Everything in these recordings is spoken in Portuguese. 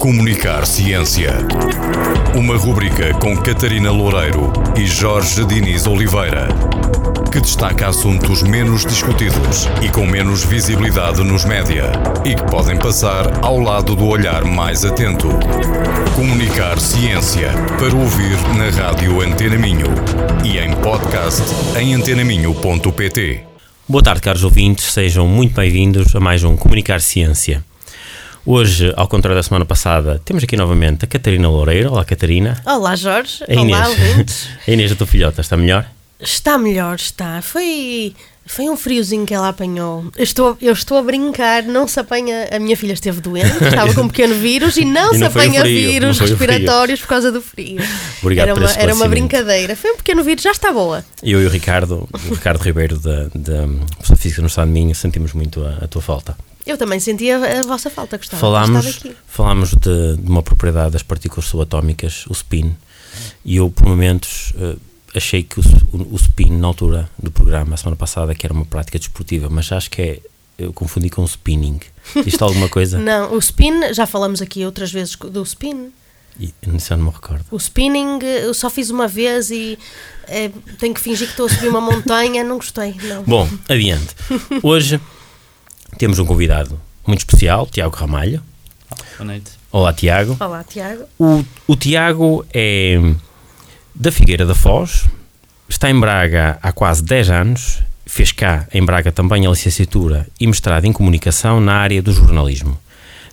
Comunicar Ciência. Uma rubrica com Catarina Loureiro e Jorge Diniz Oliveira, que destaca assuntos menos discutidos e com menos visibilidade nos média e que podem passar ao lado do olhar mais atento. Comunicar Ciência para ouvir na rádio Antena Minho e em podcast em antenaminho.pt. Boa tarde, caros ouvintes, sejam muito bem-vindos a mais um Comunicar Ciência. Hoje, ao contrário da semana passada, temos aqui novamente a Catarina Loureiro. Olá, Catarina. Olá, Jorge. A Inês. Olá, ouvintes. A Inês, a tua filhota, está melhor? Está melhor, está. Foi, foi um friozinho que ela apanhou. Eu estou, eu estou a brincar, não se apanha. A minha filha esteve doente, estava com um pequeno vírus e não E se não o apanha frio, vírus respiratórios por causa do frio. Obrigado era uma, era uma brincadeira. Foi um pequeno vírus, já está boa. Eu e o Ricardo, o Ricardo Ribeiro da, da Pessoa Física no Estado de Minho, sentimos muito a, a tua falta. Eu também senti a, a vossa falta, gostava de Falámos, estar aqui. falámos de, de uma propriedade das partículas subatómicas, o spin, e eu, por momentos, eh, achei que o, o, o spin, na altura do programa, a semana passada, que era uma prática desportiva, mas acho que é. Eu confundi com o spinning. Isto alguma coisa? Não, o spin, já falamos aqui outras vezes do spin. E, Isso eu não me recordo. O spinning eu só fiz uma vez e eh, tenho que fingir que estou a subir uma montanha, não gostei. Não. Bom, adiante. Hoje temos um convidado muito especial, Tiago Ramalho. Boa noite. Olá, Tiago. Olá, Tiago. O, o Tiago é da Figueira da Foz, está em Braga há quase 10 anos, fez cá em Braga também a licenciatura e mestrado em comunicação na área do jornalismo.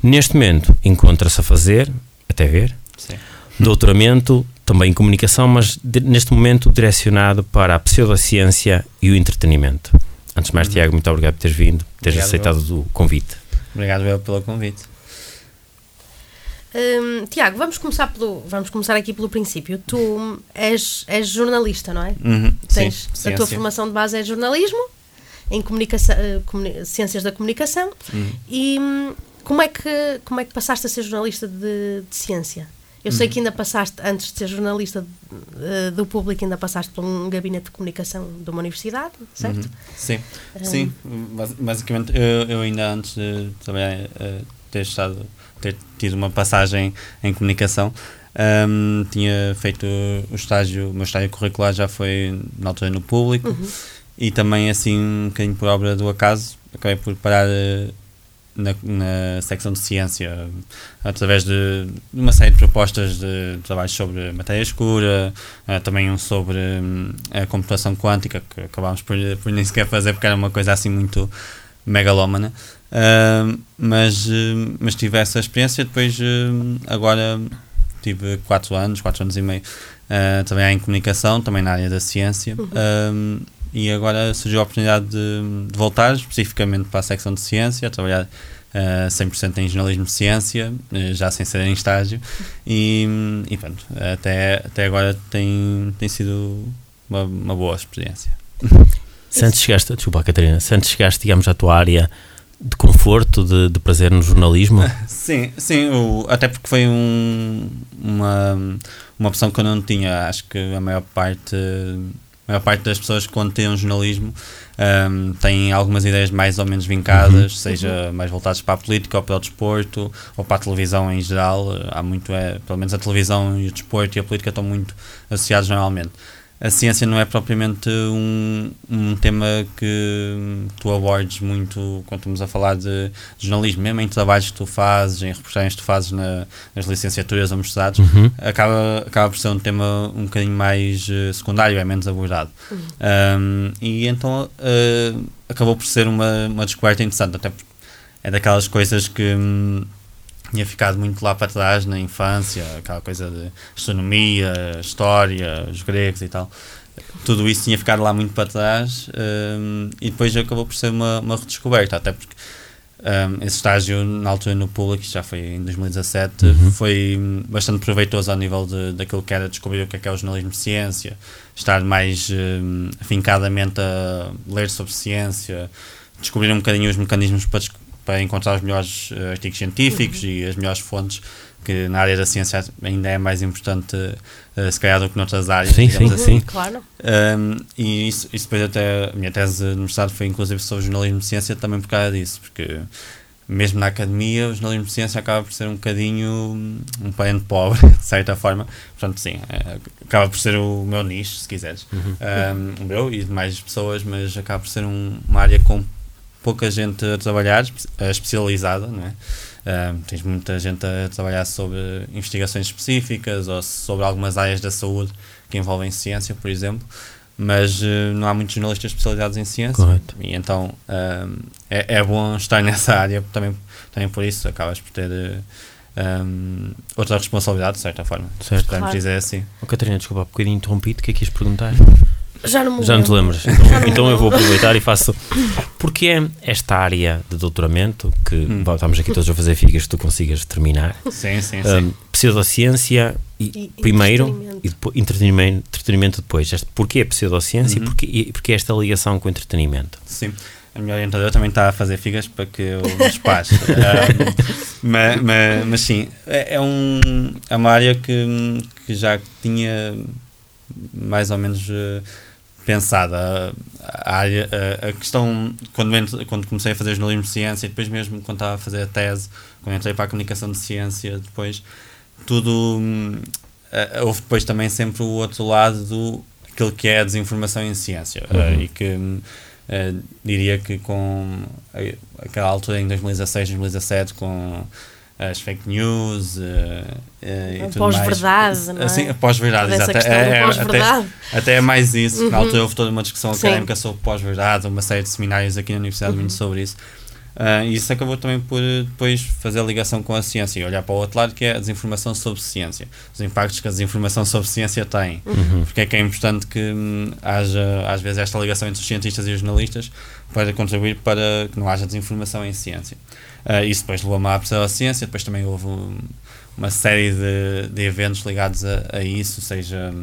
Neste momento encontra-se a fazer, até ver, Sim. doutoramento também em comunicação, mas de- neste momento direcionado para a pseudociência e o entretenimento. Antes de mais, Tiago, muito obrigado por teres vindo, por teres Obrigado, aceitado o convite. Obrigado eu pelo convite. Hum, Tiago, vamos começar pelo vamos começar aqui pelo princípio. Tu és, és jornalista, não é? Uhum. Tens Sim, a tua formação de base é jornalismo, em comunicação, eh, comuni- ciências da comunicação. Uhum. E hum, como é que como é que passaste a ser jornalista de, de ciência? Eu Uhum. sei que ainda passaste antes de ser jornalista eh, do público, ainda passaste por um gabinete de comunicação de uma universidade, certo? Uhum. Sim, Hum. sim. Bas- Basicamente, eu, eu ainda antes de trabalhar, eh, ter estado, ter tido uma passagem em comunicação, ahm, tinha feito o estágio, o meu estágio curricular já foi na altura no público Uhum. e também assim um bocadinho por obra do acaso, acabei por parar eh, na, na secção de ciência através de uma série de propostas de trabalhos sobre matéria escura, eh, também um sobre hum, a computação quântica, que acabámos por, por nem sequer fazer porque era uma coisa assim muito megalómana. Ahm, mas, hum, mas tive essa experiência, depois agora tive 4 anos, 4 anos e meio a trabalhar em comunicação, também na área da ciência. Ahm, e agora surgiu a oportunidade de, de voltar especificamente para a secção de ciência, a trabalhar uh, 100% em jornalismo de ciência, eh, já sem ser em estágio. E, e pronto, até, até agora tem, tem sido uma, uma boa experiência. Se antes chegaste, desculpa, Catarina, se antes chegaste, digamos, à tua área de conforto, de, de prazer no jornalismo, Sim, sim, o- até porque foi um, uma, uma opção que eu não tinha. Acho que a maior parte, a maior parte das pessoas que quando têm um jornalismo ahm, têm algumas ideias mais ou menos vincadas, seja mais voltadas para a política ou para o desporto ou para a televisão em geral. Há muito, é, pelo menos a televisão e o desporto e a política estão muito associados normalmente. A ciência não é propriamente um, um tema que tu abordes muito quando estamos a falar de jornalismo, mesmo em trabalhos que tu fazes, em reportagens que tu fazes na- nas licenciaturas ou mestrados, Uhum. acaba, acaba por ser um tema um bocadinho mais eh, secundário, é menos abordado. Um, e então eh, acabou por ser uma, uma descoberta interessante, até porque é daquelas coisas que hum, tinha ficado muito lá para trás na infância, aquela coisa de astronomia, história, os gregos e tal. Tudo isso tinha ficado lá muito para trás hum, e depois acabou por ser uma, uma redescoberta, até porque hum, esse estágio na altura no público, já foi em 2017, Uhum. foi hum, bastante proveitoso ao nível de, daquilo que era descobrir o que é, que é o jornalismo de ciência, estar mais hum, afincadamente a ler sobre ciência, descobrir um bocadinho os mecanismos para, para encontrar os melhores eh, artigos científicos e as melhores fontes, que na área da ciência ainda é mais importante, eh, se calhar, do que noutras áreas. Sim, digamos sim, assim. sim. Claro. Um, e isso, isso depois até a minha tese de mestrado foi inclusive sobre jornalismo de ciência também por causa disso, porque mesmo na academia, o jornalismo de ciência acaba por ser um bocadinho um parente pobre, de certa forma. Portanto, sim, é, acaba por ser o meu nicho, se quiseres. Um, o meu e de mais pessoas, mas acaba por ser um- uma área com pouca gente a trabalhar, espe- eh, especializada, não é? Um, tens muita gente a trabalhar sobre investigações específicas ou sobre algumas áreas da saúde que envolvem ciência, por exemplo, mas eh, não há muitos jornalistas especializados em ciência. Correto. E então um, é, é bom estar nessa área também, também por isso acabas por ter eh, um, outra responsabilidade, de certa forma. Certo. Podemos Claro. dizer assim. Oh, Catarina, desculpa, há um bocadinho interrompido, o que é que ias perguntar? Já não me Já não te lembro. lembras? Me Então eu vou aproveitar e faço. Porque é esta área de doutoramento, que Hum. estamos aqui todos a fazer figas que tu consigas terminar, Sim, sim, sim. um, pseudociência e, E primeiro entretenimento. e depois, entretenimento, entretenimento depois. Este, porquê a pseudociência Uhum. e, porquê, e porquê esta ligação com o entretenimento? Sim, a minha orientadora também está a fazer figas para que eu me despache. mas, mas, mas sim, é, é um, é uma área que, que já tinha mais ou menos eh, pensada. A, área, a, a questão, quando, quando comecei a fazer jornalismo de ciência e depois mesmo quando estava a fazer a tese, quando entrei para a comunicação de ciência, depois tudo. eh, houve depois também sempre o outro lado do aquilo que é a desinformação em ciência eh, Uhum. e que hum, diria que com aquela altura em 2016, 2017 com as fake news eh, eh, tudo mais. pós-verdade, não é? Assim, pós-verdade, exato. questão É- do é- pós-verdade. até, até é mais isso. porque Na Uhum. altura houve toda uma discussão Sim. académica sobre pós-verdade, uma série de seminários aqui na Universidade Uhum. muito sobre isso. E isso acabou também por eh, depois fazer a ligação com a ciência e olhar para o outro lado que é a desinformação sobre ciência. Os impactos que a desinformação sobre ciência tem. Uhum. Porque é que é importante que hum, haja, às vezes, esta ligação entre os cientistas e os jornalistas para contribuir para que não haja desinformação em ciência. Ah, isso depois levou-me à pseudociência, depois também houve um- uma série de, de eventos ligados a, a isso, seja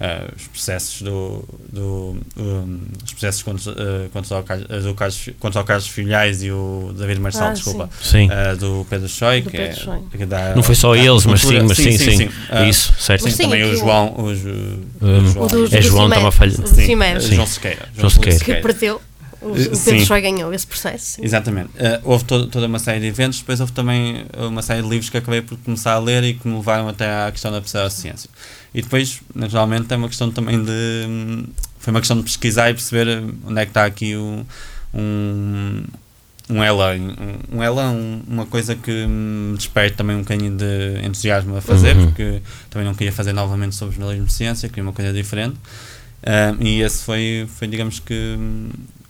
ah, os processos do, do um, os processos contra, ah, contra, o, Carlos- Carlos, contra o Carlos Filhais e o David Marçal, Ah, desculpa, Sim. ah, do Pedro Choi, Do que Pedro é, Choi. que dá- Não foi só dá eles, mas sim, mas sim, sim. Ah, Isso, certo. Sim, Sim, também o João, o, Um, João, é João, Cimé- está-me a falhar. do sim, Cimeiro. Sim. João Sequeira. João que Sequeira. perdeu. O, Pedro sim. Choi ganhou esse processo. sim. Exatamente. Eh, houve to- toda uma série de eventos, depois houve também uma série de livros que acabei por começar a ler e que me levaram até à questão da pseudociência. E depois, naturalmente, é uma questão também de. Foi uma questão de pesquisar e perceber onde é que está aqui o, um. Um ela, um, um ela, um- uma coisa que me desperte também um bocadinho de entusiasmo a fazer, Uhum. porque também não queria fazer novamente sobre jornalismo de ciência, queria uma coisa diferente. Ah, e esse foi, foi digamos que,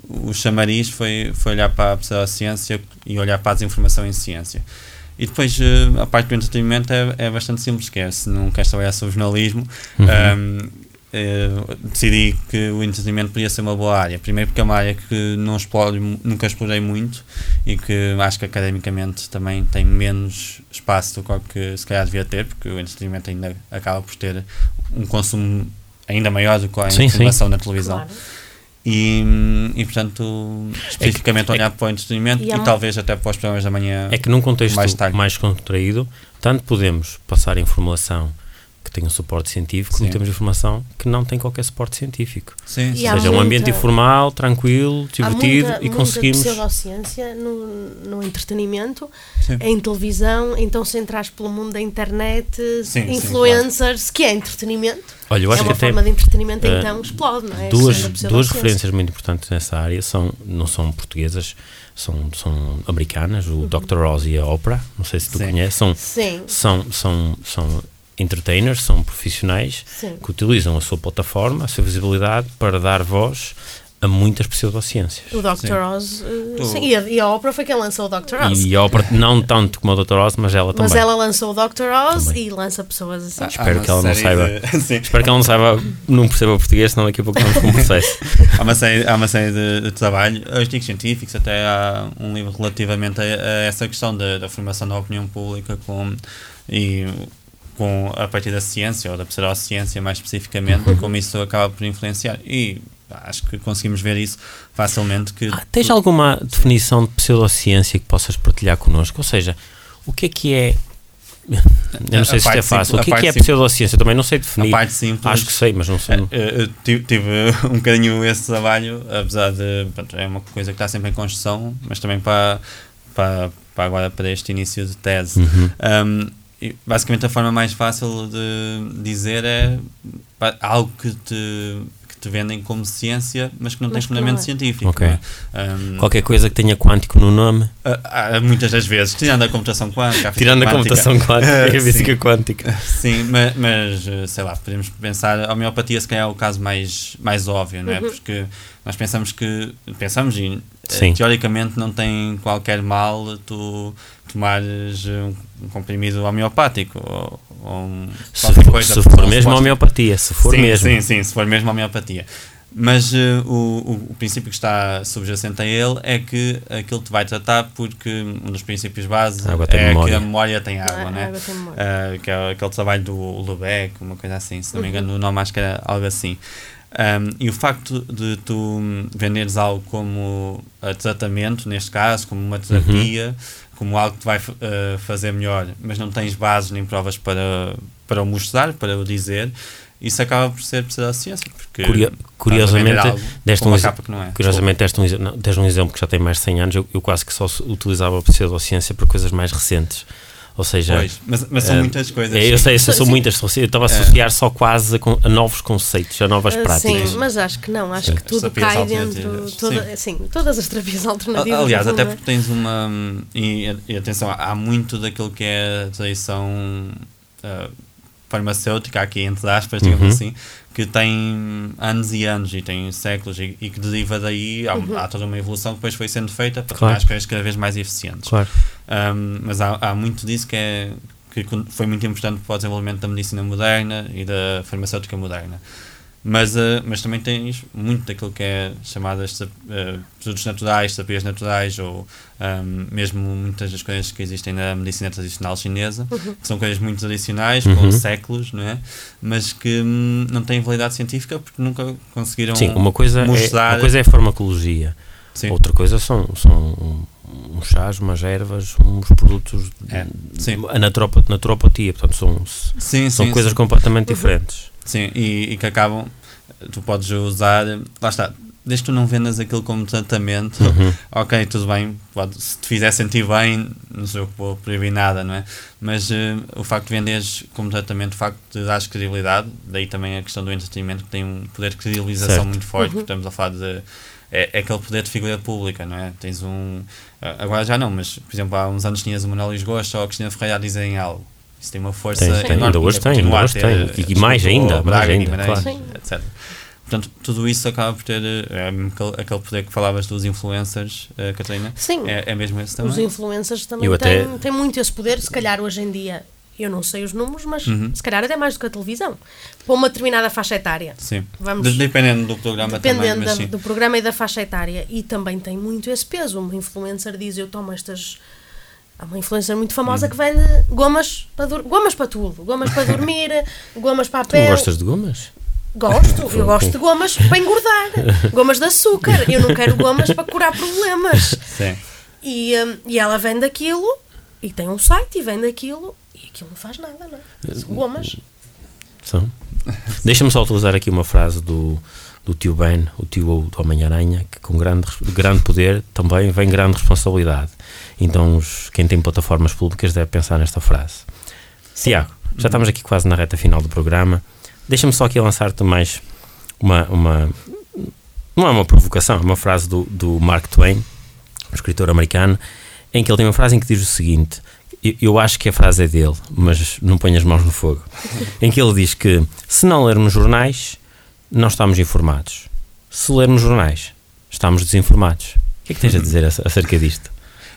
o chamariz foi, foi olhar para a pseudociência e olhar para a desinformação em ciência. E depois eh, a parte do entretenimento é, é bastante simples, que é se não queres trabalhar sobre jornalismo, Uhum. ahm, eh, decidi que o entretenimento podia ser uma boa área. Primeiro porque é uma área que não exploro, nunca explorei muito e que acho que academicamente também tem menos espaço do que o que se calhar devia ter, porque o entretenimento ainda acaba por ter um consumo ainda maior do que a Sim, sim. informação na televisão. Claro. E, e portanto, especificamente é olhar para o entretenimento E e, talvez até para os programas da manhã. É que num contexto Mais mais, contraído, tanto podemos passar informação que tem um suporte científico, como Sim. temos informação que não tem qualquer suporte científico. sim, sim. Ou seja, um ambiente muita- informal, tranquilo, Há divertido muita, e conseguimos. muita pseudociência no, no entretenimento, Sim. em televisão, então se entras pelo mundo da internet, sim, influencers, que é entretenimento, Olha, eu é acho que uma até forma de entretenimento, eh, então explode, não é? duas, duas referências muito importantes nessa área são, não são portuguesas, são, são americanas, o Dr. Oz e a Oprah, não sei se tu Sim. conheces, são, Sim, são, são, são entertainers, são profissionais sim. que utilizam a sua plataforma, a sua visibilidade para dar voz a muitas pseudociências. O Dr. Sim. Oz, Tu- sim, e a, e a Oprah foi quem lançou o Dr. Oz. E a Oprah, não tanto como o Dr. Oz, mas ela Mas também. ela lançou o Dr. Oz Também. e lança pessoas assim. Há espero que ela não saiba. de-. Espero que ela não saiba, não perceba português, senão daqui a pouco estamos com um processo. há uma série, há uma série de, de trabalho, artigos científicos, até há um livro relativamente a, a essa questão da, da formação da opinião pública com, e com a partir da ciência, ou da pseudociência mais especificamente, Uhum. como isso acaba por influenciar. E acho que conseguimos ver isso facilmente. Que Ah, tens alguma definição de pseudociência que possas partilhar connosco? Ou seja, o que é que é. Eu não A sei se isto é fácil. O que é a que é pseudociência? Eu também não sei a definir. parte simples. Acho que sei, mas não sei. Eh, eh, eu tive, tive um bocadinho esse trabalho, apesar de pronto, é uma coisa que está sempre em construção, mas também para, para, para agora para este início de tese. Uhum. Um, e basicamente a forma mais fácil de dizer é algo que te, que te vendem como ciência, mas que não tem Mas não fundamento é. científico. Ok. não é? Um, Qualquer coisa que tenha quântico no nome, ah, ah, muitas das vezes, tirando a computação quântica, a tirando a quântica, computação quântica e a Sim. física quântica. Sim, mas, mas, eh, sei lá, podemos pensar, a homeopatia se calhar é o caso mais, mais óbvio, não é? Porque nós pensamos que, pensamos e eh, Sim. teoricamente não tem qualquer mal tu tomares um, comprimido homeopático ou, ou um, Se, qualquer for- coisa se por for mesmo homeopatia, se for sim, mesmo. Sim, sim, se for mesmo homeopatia. Mas eh, o, o, princípio que está subjacente a ele é que aquilo te vai tratar porque um dos princípios base é memória. que a memória tem Ah, água, a né? água tem memória. Uh, que é aquele trabalho do Lebec, uma coisa assim, se não me Uhum. engano, o nome acho que era algo assim. Um, e o facto de tu venderes algo como uh, tratamento, neste caso, como uma terapia, como algo que te vai uh, fazer melhor, mas não tens bases nem provas para, para o mostrar, para o dizer, isso acaba por ser pseudociência. Porque Curio- curiosamente, deste um é. Curiosamente, deste um, não, deste um exemplo que já tem mais de 100 anos, eu, eu quase que só utilizava a pseudociência para coisas mais recentes. Ou seja, Pois, mas, mas são eh, muitas coisas. é, eu sim. sei, são Sim. muitas, eu estava a É. associar só quase a, novos conceitos, a novas Ah, práticas. Sim, mas acho que não, acho Sim. que tudo cai dentro. Toda, sim. todas as terapias alternativas. Aliás, até é. porque tens uma. E, e atenção, há muito daquilo que é a tradição ah, farmacêutica, aqui entre aspas, digamos Uhum. assim, que tem anos e anos e tem séculos e, e que deriva daí. Há, Uhum. há toda uma evolução que depois foi sendo feita para Claro. tornar as coisas cada vez mais eficientes. Claro. Um, mas há, há muito disso que, é, que foi muito importante para o desenvolvimento da medicina moderna e da farmacêutica moderna. Mas, uh, mas também tens muito daquilo que é chamadas uh, produtos naturais, terapias naturais, ou um, mesmo muitas das coisas que existem na medicina tradicional chinesa, que são coisas muito tradicionais, Uhum. com séculos, não é? mas que hum, não têm validade científica porque nunca conseguiram Sim, uma coisa, é, mostrar. uma coisa é a farmacologia, Sim. outra coisa são, são uns chás, umas ervas, uns produtos, É, sim. a naturopa- naturopatia, portanto são, Sim, são sim, coisas sim. completamente diferentes. Sim, e, e que acabam, tu podes usar, lá está, desde que tu não vendas aquilo como tratamento, Uhum. ok, tudo bem, pode, se te fizer sentir bem, não sei o que vou proibir nada, não é? Mas eh, o facto de venderes como tratamento, o facto de dares credibilidade, daí também a questão do entretenimento que tem um poder de credibilização Certo. muito forte, porque estamos a falar de. É, é aquele poder de figura pública, não é? Tens um. Agora já não, mas por exemplo, há uns anos tinhas o Manuel Lisgoa ou a Cristina Ferreira a dizerem algo. Isso tem uma força Tem, tem. enorme. Ainda hoje tem, ainda hoje tem. E mais desculpa, ainda, mais ainda, Guimarães, claro. etc. Portanto, tudo isso acaba por ter eh, é, aquele, poder que falavas dos influencers, eh, Catarina. Sim, É, é mesmo esse os também. influencers também Eu até- têm, têm muito esse poder. Se calhar hoje em dia, eu não sei os números, mas Uhum. se calhar até mais do que a televisão. Para uma determinada faixa etária. Sim. Vamos- De- dependendo do programa também, Dependendo da- sim. do programa e da faixa etária. E também tem muito esse peso. Uma influencer diz: Eu tomo estas. Há uma influencer muito famosa que vende gomas para, gomas para tudo. Gomas para dormir, gomas para a Tu pele. não gostas de gomas? Gosto, eu gosto de gomas para engordar. Gomas de açúcar. Eu não quero gomas para curar problemas. Sim. E, hum, e ela vende aquilo e tem um site e vende aquilo e aquilo não faz nada, não é? Gomas. São. Deixa-me só utilizar aqui uma frase do, do tio Ben, o tio do Homem-Aranha, que com grande, grande poder também vem grande responsabilidade. Então, os- quem tem plataformas públicas deve pensar nesta frase. Tiago, já estamos aqui quase na reta final do programa. Deixa-me só aqui lançar-te mais uma, uma. Não é uma provocação, é uma frase do, do Mark Twain, um escritor americano, em que ele tem uma frase em que diz o seguinte: eu, eu acho que a frase é dele, mas não ponho as mãos no fogo. em que ele diz que se não lermos jornais, não estamos informados. Se lermos jornais, estamos desinformados. O que é que tens a dizer ac- acerca disto?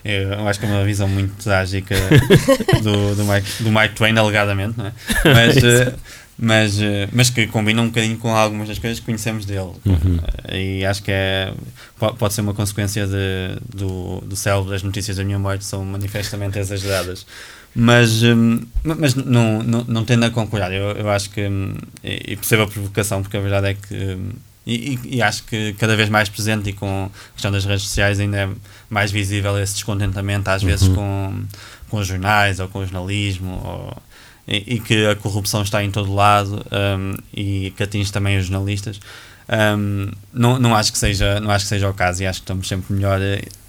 Eu acho que é uma visão muito trágica do, do, Mike, do Mike Twain, alegadamente, não é? Mas, eh, mas, eh, mas que combina um bocadinho com algumas das coisas que conhecemos dele. Uhum. E acho que é, po- pode ser uma consequência de, do, do célebre das notícias da minha morte, são manifestamente exageradas. Mas, hum, mas não, não, não tendo a concordar, eu, eu acho que, hum, e e percebo a provocação, porque a verdade é que, hum, e, e- e acho que cada vez mais presente e com a questão das redes sociais ainda é mais visível esse descontentamento, às vezes Uhum. com, com os jornais ou com o jornalismo, ou, e, e que a corrupção está em todo lado hum, e que atinge também os jornalistas. Hum, não, não, acho que seja, não acho que seja o caso e acho que estamos sempre melhor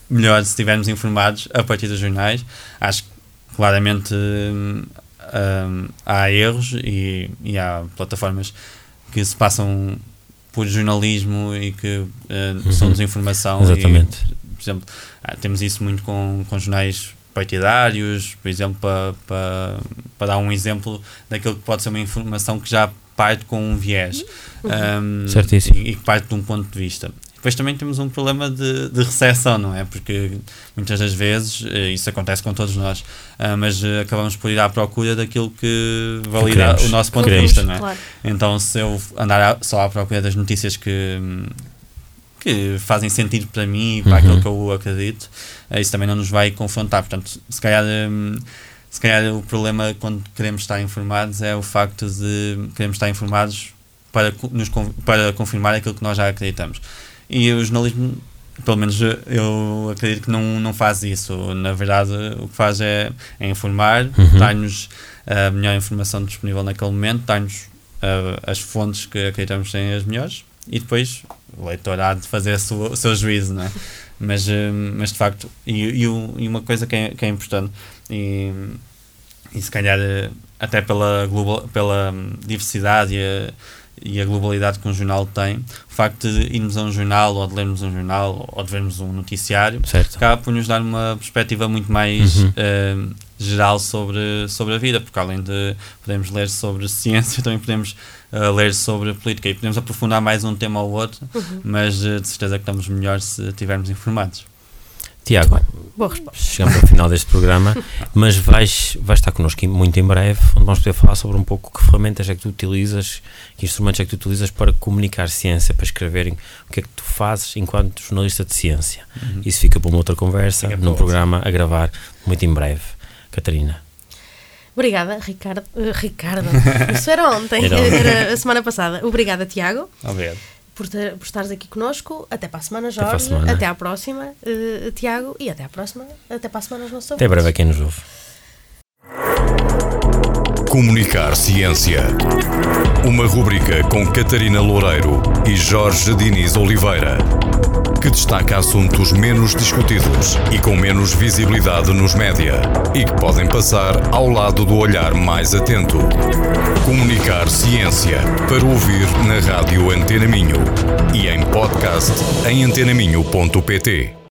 melhor se estivermos informados a partir dos jornais. Acho que claramente hum, hum, há erros e, e há plataformas que se passam por jornalismo e que uh, Uhum. são desinformação. Exatamente. E, por exemplo, ah, temos isso muito com, com jornais partidários, por exemplo, para, para, para dar um exemplo daquilo que pode ser uma informação que já parte com um viés um, Certíssimo. e, e que parte de um ponto de vista. Depois também temos um problema de, de recepção, não é? Porque muitas das vezes, eh, isso acontece com todos nós, ah, mas eh, acabamos por ir à procura daquilo que valida queremos. o nosso ponto Queremos. de vista, não é? Claro. Então, se eu andar só à procura das notícias que, que fazem sentido para mim e para Uhum. aquilo que eu acredito, eh, isso também não nos vai confrontar. Portanto, se calhar, hum, se calhar o problema quando queremos estar informados é o facto de queremos estar informados para, nos, para confirmar aquilo que nós já acreditamos. E o jornalismo, pelo menos eu acredito que não, não faz isso. Na verdade, o que faz é, é informar, Uhum. dar-nos a melhor informação disponível naquele momento, dar-nos uh, as fontes que acreditamos serem as melhores e depois o leitor há de fazer sua- o seu juízo, não é? Mas, uh, mas de facto, e, e, uma coisa que é, que é importante, e, e se calhar até pela, global, pela hum, diversidade e a, e a globalidade que um jornal tem, o facto de irmos a um jornal ou de lermos um jornal ou de vermos um noticiário Certo. acaba por nos dar uma perspectiva muito mais Uhum. eh, geral sobre, sobre a vida, porque além de podemos ler sobre ciência, também podemos eh, ler sobre política e podemos aprofundar mais um tema ou outro, mas eh, de certeza que estamos melhor se estivermos informados. Tiago, Boa resposta. chegamos ao final deste programa, mas vais, vais estar connosco muito em breve, onde vamos poder falar sobre um pouco que ferramentas é que tu utilizas, que instrumentos é que tu utilizas para comunicar ciência, para escreverem o que é que tu fazes enquanto jornalista de ciência. Isso fica para uma outra conversa, Fica num programa a gravar muito em breve. Catarina. Obrigada, Ricardo. eh, Ricardo, isso era ontem, Era ontem. era a semana passada. Obrigada, Tiago, Obrigado. Por, ter, por estares aqui connosco. Até para a semana, Jorge. semana. Até à próxima, eh, Tiago. E até à próxima. Até para a semana aos nossos Até breve a quem nos ouve. Comunicar Ciência. Uma rubrica com Catarina Loureiro e Jorge Diniz Oliveira, que destaca assuntos menos discutidos e com menos visibilidade nos média e que podem passar ao lado do olhar mais atento. Comunicar Ciência para ouvir na rádio Antena Minho e em podcast em antenaminho.pt.